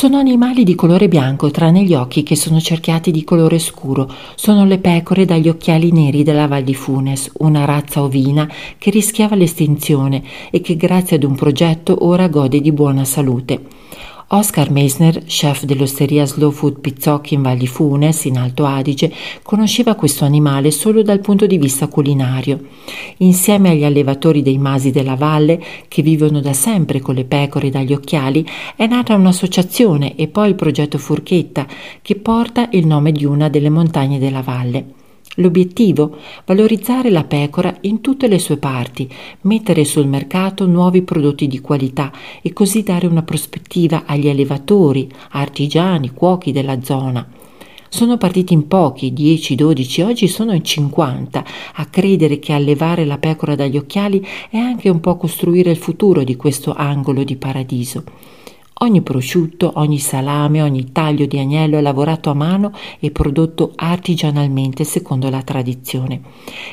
Sono animali di colore bianco, tranne gli occhi che sono cerchiati di colore scuro. Sono le pecore dagli occhiali neri della Val di Funes, una razza ovina che rischiava l'estinzione e che grazie ad un progetto ora gode di buona salute. Oscar Meissner, chef dell'osteria Slow Food Pizzocchi in Val di Funes, in Alto Adige, conosceva questo animale solo dal punto di vista culinario. Insieme agli allevatori dei masi della valle, che vivono da sempre con le pecore dagli occhiali, è nata un'associazione e poi il progetto Furchetta, che porta il nome di una delle montagne della valle. L'obiettivo? Valorizzare la pecora in tutte le sue parti, mettere sul mercato nuovi prodotti di qualità e così dare una prospettiva agli allevatori, artigiani, cuochi della zona. Sono partiti in pochi, 10, 12, oggi sono in 50, a credere che allevare la pecora dagli occhiali è anche un po' costruire il futuro di questo angolo di paradiso. Ogni prosciutto, ogni salame, ogni taglio di agnello è lavorato a mano e prodotto artigianalmente secondo la tradizione.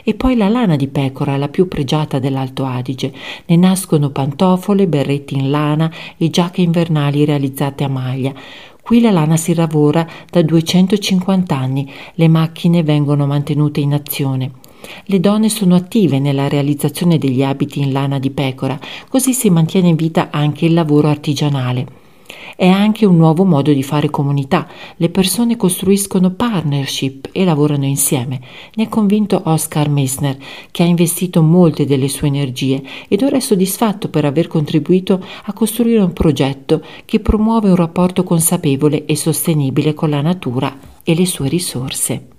E poi la lana di pecora, la più pregiata dell'Alto Adige. Ne nascono pantofole, berretti in lana e giacche invernali realizzate a maglia. Qui la lana si lavora da 250 anni, le macchine vengono mantenute in azione. Le donne sono attive nella realizzazione degli abiti in lana di pecora, così si mantiene in vita anche il lavoro artigianale. È anche un nuovo modo di fare comunità. Le persone costruiscono partnership e lavorano insieme. Ne è convinto Oscar Meissner, che ha investito molte delle sue energie ed ora è soddisfatto per aver contribuito a costruire un progetto che promuove un rapporto consapevole e sostenibile con la natura e le sue risorse.